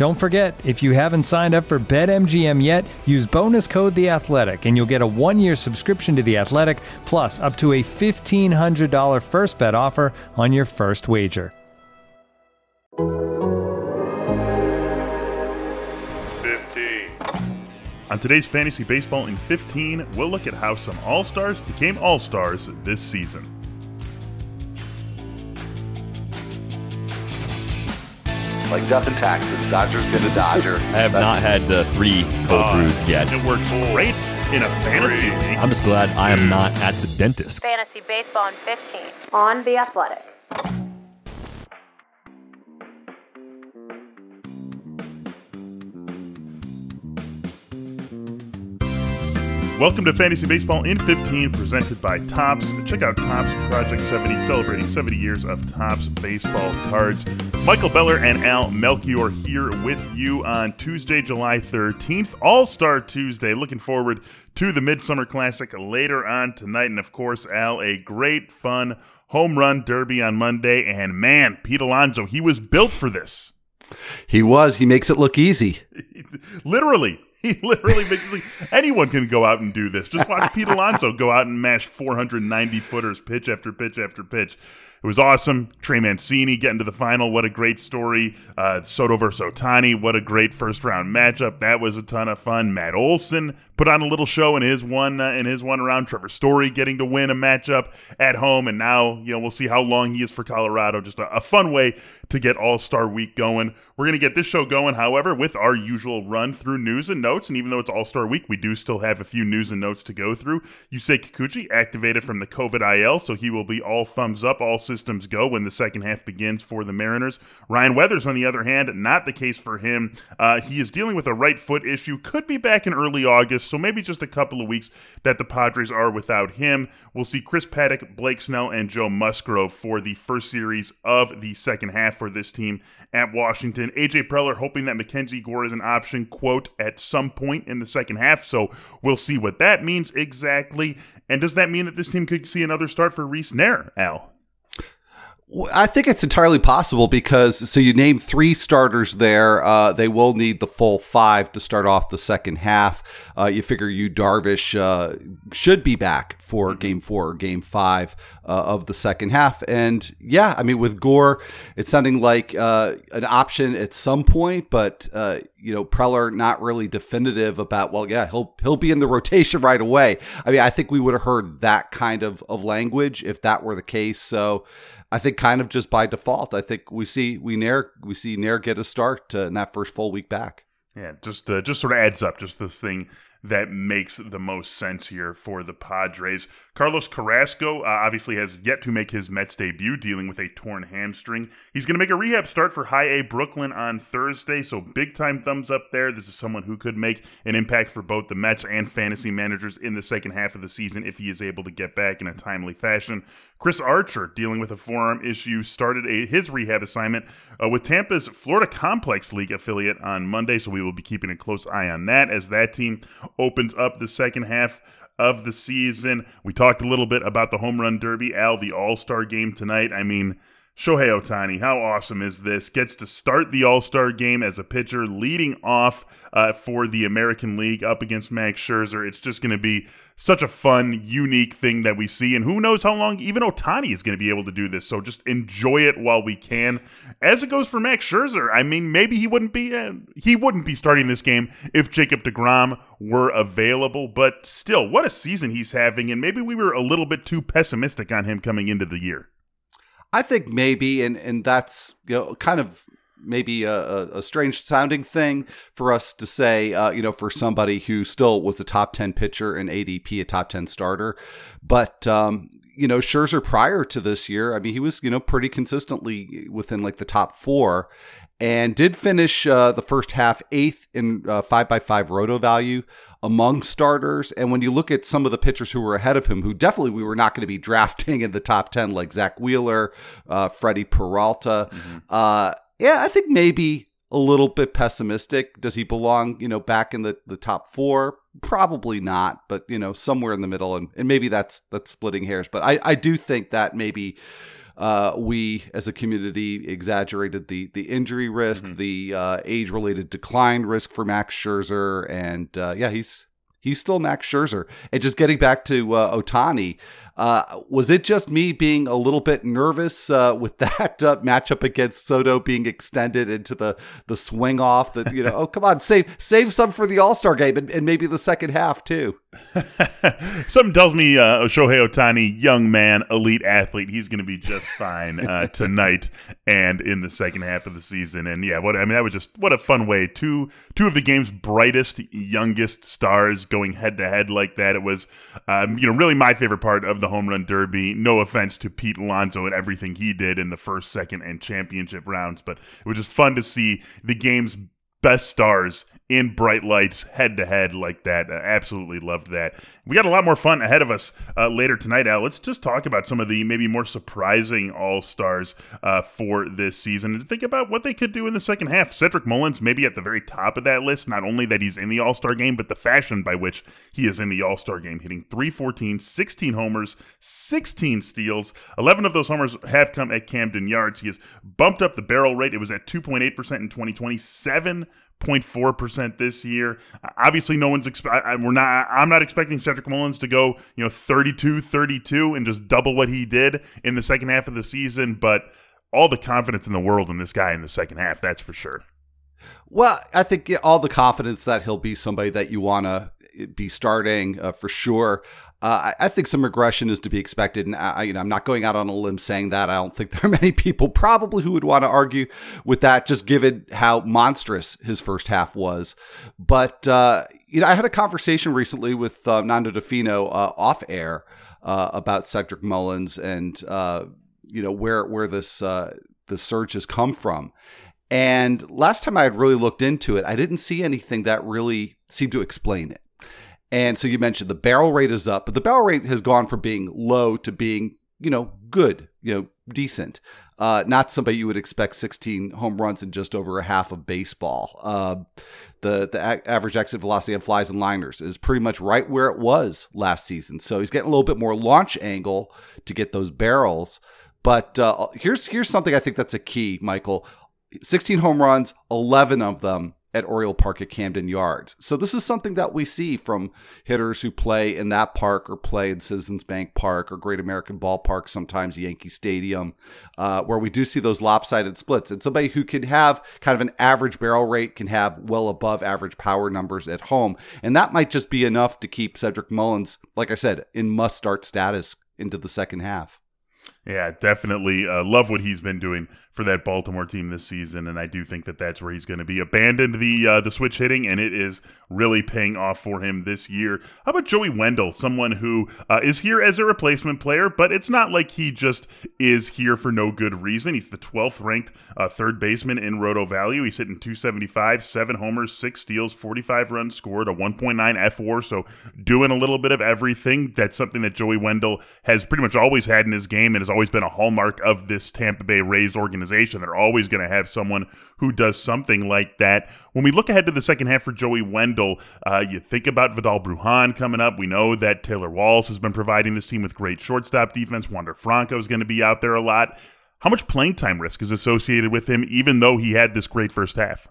Don't forget, if you haven't signed up for BetMGM yet, use bonus code The Athletic, and you'll get a one-year subscription to The Athletic, plus up to a fifteen hundred dollar first bet offer on your first wager. Fifteen. On today's Fantasy Baseball in 15, we'll look at how some All Stars became All Stars this season. Like death and taxes, Dodger's been a Dodger. I have not had uh, three cold Uh, brews yet. It works great in a fantasy league. I'm just glad I am not at the dentist. Fantasy Baseball in 15 on The Athletic. Welcome to Fantasy Baseball in 15, presented by Topps. Check out Topps Project 70, celebrating 70 years of Topps baseball cards. Michael Beller and Al Melchior here with you on Tuesday, July 13th, All Star Tuesday. Looking forward to the Midsummer Classic later on tonight. And of course, Al, a great, fun home run derby on Monday. And man, Pete Alonso, he was built for this. He was. He makes it look easy. literally. He literally makes like, anyone can go out and do this. Just watch Pete Alonso go out and mash 490 footers pitch after pitch after pitch. It was awesome. Trey Mancini getting to the final. What a great story. Uh, Soto versus Ohtani. What a great first round matchup. That was a ton of fun. Matt Olson put on a little show in his one uh, in his one round. Trevor Story getting to win a matchup at home, and now you know we'll see how long he is for Colorado. Just a, a fun way to get All Star Week going. We're gonna get this show going, however, with our usual run through news and notes. And even though it's All Star Week, we do still have a few news and notes to go through. Yusei Kikuchi activated from the COVID IL, so he will be all thumbs up, all systems go when the second half begins for the Mariners. Ryan Weathers, on the other hand, not the case for him. Uh, he is dealing with a right foot issue, could be back in early August, so maybe just a couple of weeks that the Padres are without him. We'll see Chris Paddack, Blake Snell, and Joe Musgrove for the first series of the second half for this team at Washington. AJ Preller hoping that Mackenzie Gore is an option, quote, at some point in the second half. So we'll see what that means exactly. And does that mean that this team could see another start for Reiss Knehr, Al? I think it's entirely possible because so you name three starters there. Uh, they will need the full five to start off the second half. Uh, you figure Yu Darvish uh, should be back for game four or game five uh, of the second half. And yeah, I mean with Gore, it's sounding like uh, an option at some point, but uh, you know Preller not really definitive about. Well, yeah, he'll he'll be in the rotation right away. I mean, I think we would have heard that kind of of language if that were the case. So. I think kind of just by default, I think we see we Knehr we see Knehr get a start uh, in that first full week back. Yeah, just uh, just sort of adds up, just this thing that makes the most sense here for the Padres. Carlos Carrasco uh, obviously has yet to make his Mets debut, dealing with a torn hamstring. He's going to make a rehab start for High A Brooklyn on Thursday, so big time thumbs up there. This is someone who could make an impact for both the Mets and fantasy managers in the second half of the season if he is able to get back in a timely fashion. Chris Archer, dealing with a forearm issue, started a, his rehab assignment uh, with Tampa's Florida Complex League affiliate on Monday, so we will be keeping a close eye on that as that team opens up the second half of the season. We talked a little bit about the home run derby, Al, the All Star game tonight. I mean, Shohei Ohtani, how awesome is this? Gets to start the All Star game as a pitcher, leading off uh, for the American League up against Max Scherzer. It's just going to be such a fun, unique thing that we see. And who knows how long even Ohtani is going to be able to do this. So just enjoy it while we can. As it goes for Max Scherzer, I mean, maybe he wouldn't be uh, he wouldn't be starting this game if Jacob deGrom were available. But still, what a season he's having. And maybe we were a little bit too pessimistic on him coming into the year. I think maybe, and and that's you know kind of maybe a, a, strange sounding thing for us to say, uh, you know, for somebody who still was a top 10 pitcher and ADP, a top 10 starter. But, um, you know, Scherzer prior to this year, I mean, he was, you know, pretty consistently within like the top four and did finish uh, the first half eighth in uh, five by five roto value among starters. And when you look at some of the pitchers who were ahead of him, who definitely we were not going to be drafting in the top 10, like Zack Wheeler, uh, Freddie Peralta, mm-hmm. Uh, yeah, I think maybe a little bit pessimistic. Does he belong, you know, back in the, the top four? Probably not, but you know, somewhere in the middle, and, and maybe that's that's splitting hairs. But I, I do think that maybe uh, we as a community exaggerated the the injury risk, mm-hmm. the uh, age related decline risk for Max Scherzer, and uh, yeah, he's he's still Max Scherzer. And just getting back to uh, Ohtani, uh, was it just me being a little bit nervous uh, with that uh, matchup against Soto being extended into the the swing off? That you know, oh come on, save save some for the All Star game and, and, maybe the second half too. Something tells me uh, Shohei Ohtani, young man, elite athlete, he's going to be just fine uh, tonight and in the second half of the season. And yeah, what I mean, that was just what a fun way. Two two of the game's brightest, youngest stars going head to head like that. It was, um, you know, really my favorite part of the home run derby. No offense to Pete Alonso and everything he did in the first, second, and championship rounds, but it was just fun to see the game's best stars in bright lights head to head like that. Uh, absolutely loved that. We got a lot more fun ahead of us uh, later tonight, Al. Let's just talk about some of the maybe more surprising All Stars uh, for this season and think about what they could do in the second half. Cedric Mullins, maybe at the very top of that list, not only that he's in the All Star game, but the fashion by which he is in the All Star game, hitting 314, 16 homers, 16 steals. 11 of those homers have come at Camden Yards. He has bumped up the barrel rate. It was at 2.8% in 2020, 7 0.4 percent this year. Obviously, no one's expect. We're not. I'm not expecting Cedric Mullins to go, you know, 32, 32, and just double what he did in the second half of the season. But all the confidence in the world in this guy in the second half. That's for sure. Well, I think all the confidence that he'll be somebody that you want to be starting uh, for sure. Uh, I, I, think some regression is to be expected, and I, you know I'm not going out on a limb saying that. I don't think there are many people probably who would want to argue with that, just given how monstrous his first half was. But uh, you know, I had a conversation recently with uh, Nando Di Fino uh, off air uh, about Cedric Mullins and uh, you know where where this the surge has come from. And last time I had really looked into it, I didn't see anything that really seemed to explain it. And so you mentioned the barrel rate is up, but the barrel rate has gone from being low to being, you know, good, you know, decent. Uh, not somebody you would expect 16 home runs in just over a half of baseball. Uh, the the a- average exit velocity on flies and liners is pretty much right where it was last season. So he's getting a little bit more launch angle to get those barrels. But uh, here's here's something I think that's a key, Michael. 16 home runs, 11 of them at Oriole Park at Camden Yards. So this is something that we see from hitters who play in that park or play in Citizens Bank Park or Great American Ballpark, sometimes Yankee Stadium, uh, where we do see those lopsided splits. And somebody who can have kind of an average barrel rate can have well above average power numbers at home. And that might just be enough to keep Cedric Mullins, like I said, in must start status into the second half. Yeah, definitely uh, love what he's been doing for that Baltimore team this season, and I do think that that's where he's going to be. Abandoned the uh, the switch hitting, and it is really paying off for him this year. How about Joey Wendle, someone who uh, is here as a replacement player, but it's not like he just is here for no good reason. He's the 12th ranked uh, third baseman in Roto Value. He's hitting 275, seven homers, six steals, 45 runs scored, a 1.9 fWAR, so doing a little bit of everything. That's something that Joey Wendle has pretty much always had in his game and has always been a hallmark of this Tampa Bay Rays organization. They're always going to have someone who does something like that. When we look ahead to the second half for Joey Wendle, uh, you think about Vidal Bruján coming up. We know that Taylor Walls has been providing this team with great shortstop defense. Wander Franco is going to be out there a lot. how much playing time risk is associated with him, even though he had this great first half?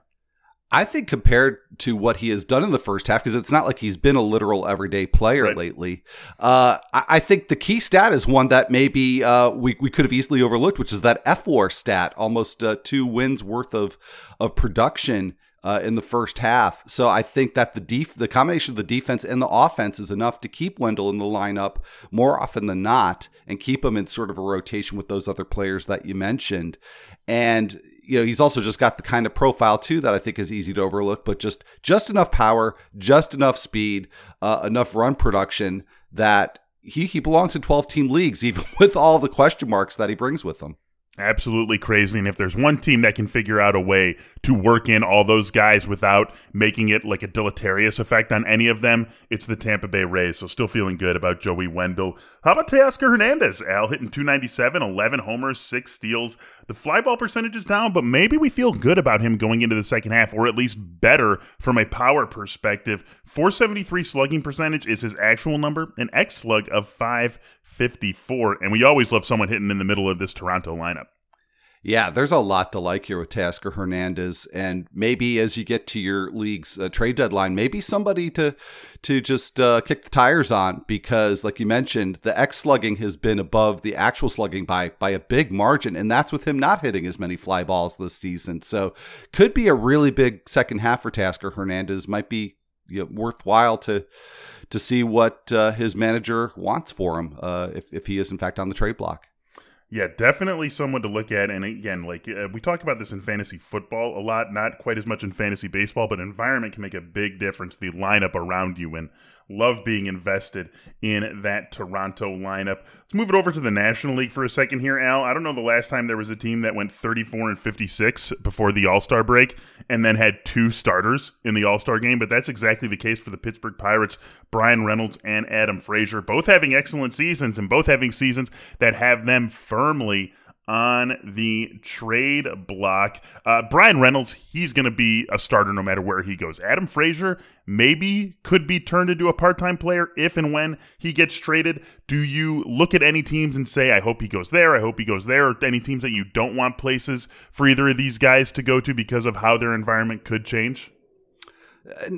I think compared to what he has done in the first half, because it's not like he's been a literal everyday player Right. lately. Uh, I, I think the key stat is one that maybe uh, we we could have easily overlooked, which is that F WAR stat, almost uh, two wins worth of of production. Uh, in the first half, so I think that the def- the combination of the defense and the offense is enough to keep Wendle in the lineup more often than not, and keep him in sort of a rotation with those other players that you mentioned. And you know he's also just got the kind of profile too that I think is easy to overlook, but just just enough power, just enough speed, uh, enough run production that he he belongs in 12 team leagues, even with all the question marks that he brings with him. Absolutely crazy. And if there's one team that can figure out a way to work in all those guys without making it like a deleterious effect on any of them, it's the Tampa Bay Rays. So still feeling good about Joey Wendle. How about Teoscar Hernandez? Al hitting 297, 11 homers, six steals. The fly ball percentage is down, but maybe we feel good about him going into the second half, or at least better from a power perspective. 473 slugging percentage is his actual number, an X slug of 554. And we always love someone hitting in the middle of this Toronto lineup. Yeah, there's a lot to like here with Teoscar Hernandez, and maybe as you get to your league's uh, trade deadline, maybe somebody to to just uh, kick the tires on because, like you mentioned, the X slugging has been above the actual slugging by by a big margin, and that's with him not hitting as many fly balls this season. So, could be a really big second half for Teoscar Hernandez. Might be you know, worthwhile to to see what uh, his manager wants for him uh, if if he is in fact on the trade block. Yeah, definitely someone to look at. And again, like uh, we talk about this in fantasy football a lot, not quite as much in fantasy baseball, but environment can make a big difference. The lineup around you and love being invested in that Toronto lineup. Let's move it over to the National League for a second here, Al. I don't know the last time there was a team that went 34 and 56 before the All Star break and then had two starters in the All Star game, but that's exactly the case for the Pittsburgh Pirates. Bryan Reynolds and Adam Frazier, both having excellent seasons and both having seasons that have them firmly on the trade block. Uh, Bryan Reynolds, he's going to be a starter no matter where he goes. Adam Frazier maybe could be turned into a part time player if and when he gets traded. Do you look at any teams and say, I hope he goes there, I hope he goes there, or any teams that you don't want places for either of these guys to go to because of how their environment could change?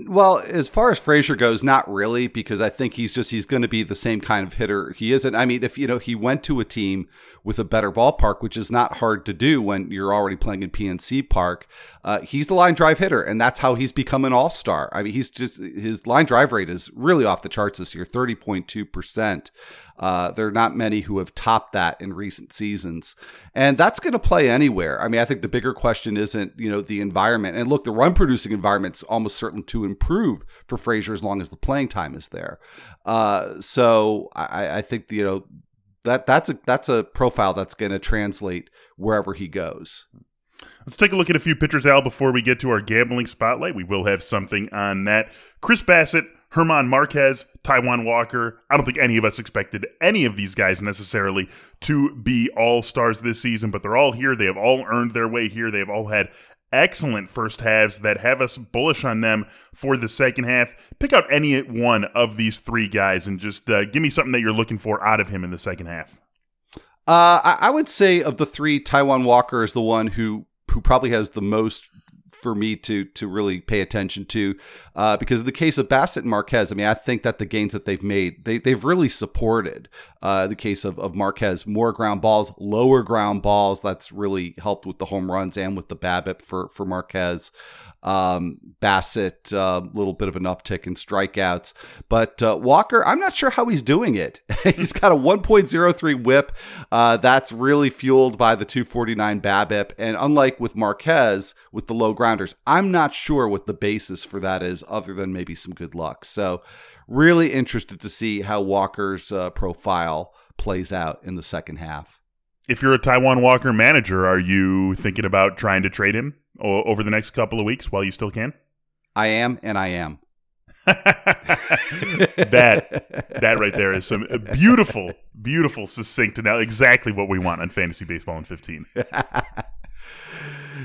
Well, as far as Frazier goes, not really, because I think he's just he's going to be the same kind of hitter he isn't. I mean, if you know he went to a team with a better ballpark, which is not hard to do when you're already playing in PNC Park, uh, he's the line drive hitter, and that's how he's become an all star. I mean, he's just his line drive rate is really off the charts this year, thirty point two percent. Uh, there are not many who have topped that in recent seasons, and that's going to play anywhere. I mean, I think the bigger question isn't you know the environment, and look, the run producing environment's almost certain to improve for Frazier as long as the playing time is there. Uh, so I, I think you know that that's a that's a profile that's going to translate wherever he goes. Let's take a look at a few pitchers, Al, before we get to our gambling spotlight. We will have something on that. Chris Bassitt, German Marquez, Taijuan Walker. I don't think any of us expected any of these guys necessarily to be all stars this season, but they're all here. They have all earned their way here. They have all had excellent first halves that have us bullish on them for the second half. Pick out any one of these three guys and just uh, give me something that you're looking for out of him in the second half. Uh, I, I would say of the three, Taijuan Walker is the one who who probably has the most for me to to really pay attention to uh, because in the case of Bassitt and Marquez, I mean, I think that the gains that they've made, they, they've really supported uh, the case of, of Marquez, more ground balls, lower ground balls. That's really helped with the home runs and with the BABIP for, for Marquez. Um, Bassitt, a uh, little bit of an uptick in strikeouts, but uh, Walker, I'm not sure how he's doing it. he's got a 1.03 WHIP. Uh, that's really fueled by the 249 BABIP, and unlike with Marquez with the low grounders, I'm not sure what the basis for that is, other than maybe some good luck. So, really interested to see how Walker's uh, profile plays out in the second half. If you're a Taijuan Walker manager, are you thinking about trying to trade him over the next couple of weeks while you still can? I am, and I am. that that right there is some beautiful, beautiful, succinct and exactly what we want on fantasy baseball in 15.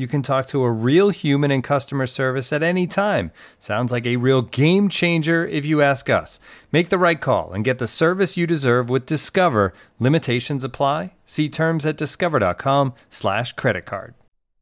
You can talk to a real human in customer service at any time. Sounds like a real game changer if you ask us. Make the right call and get the service you deserve with Discover. Limitations apply. See terms at discover.com/slash credit card.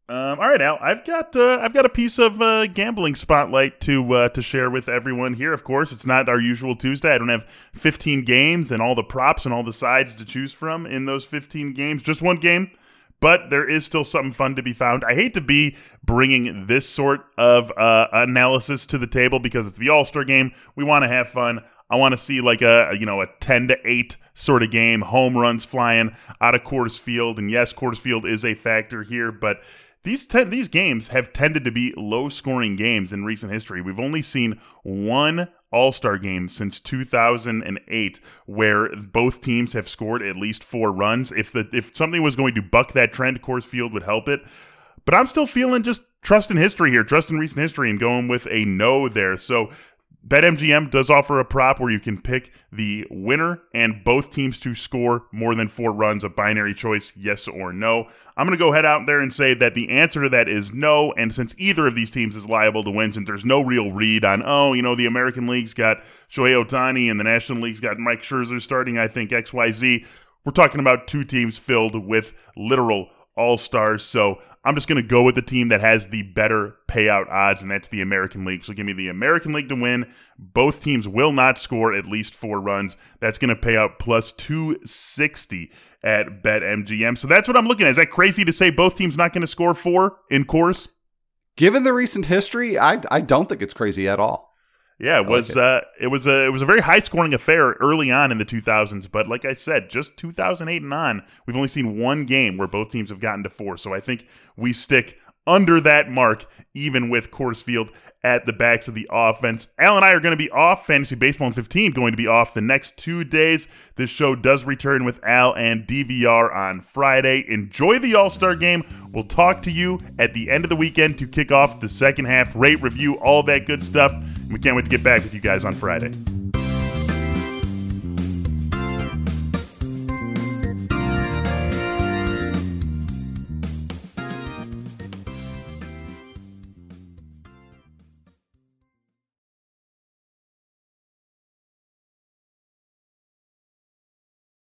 Um, all right, Al. I've got uh, I've got a piece of uh, gambling spotlight to uh, to share with everyone here. Of course, it's not our usual Tuesday. I don't have 15 games and all the props and all the sides to choose from in those 15 games. Just one game, but there is still something fun to be found. I hate to be bringing this sort of uh, analysis to the table because it's the All Star game. We want to have fun. I want to see like a you know a 10 to 8 sort of game, home runs flying out of Coors Field, and yes, Coors Field is a factor here, but these ten, these games have tended to be low scoring games in recent history. We've only seen one All Star game since 2008 where both teams have scored at least four runs. If the if something was going to buck that trend, Coors Field would help it. But I'm still feeling just trust in history here, trust in recent history, and going with a no there. So BetMGM does offer a prop where you can pick the winner and both teams to score more than four runs, a binary choice, yes or no. I'm going to go head out there and say that the answer to that is no. And since either of these teams is liable to win, since there's no real read on, oh, you know, the American League's got Shohei Ohtani and the National League's got Mike Scherzer starting, I think, XYZ, we're talking about two teams filled with literal all stars. So I'm just going to go with the team that has the better payout odds, and that's the American League. So give me the American League to win. Both teams will not score at least four runs. That's going to pay out plus 260 at BetMGM. So that's what I'm looking at. Is that crazy to say both teams not going to score four in Coors? Given the recent history, I, I don't think it's crazy at all. Yeah, it was like it. Uh, it was a it was a very high scoring affair early on in the 2000s, but like I said, just 2008 and on, we've only seen one game where both teams have gotten to four. So I think we stick under that mark, even with Coors Field at the backs of the offense. Al and I are going to be off. Fantasy Baseball in 15 going to be off the next two days. This show does return with Al and DVR on Friday. Enjoy the All Star game. We'll talk to you at the end of the weekend to kick off the second half, rate, review, all that good stuff. We can't wait to get back with you guys on Friday.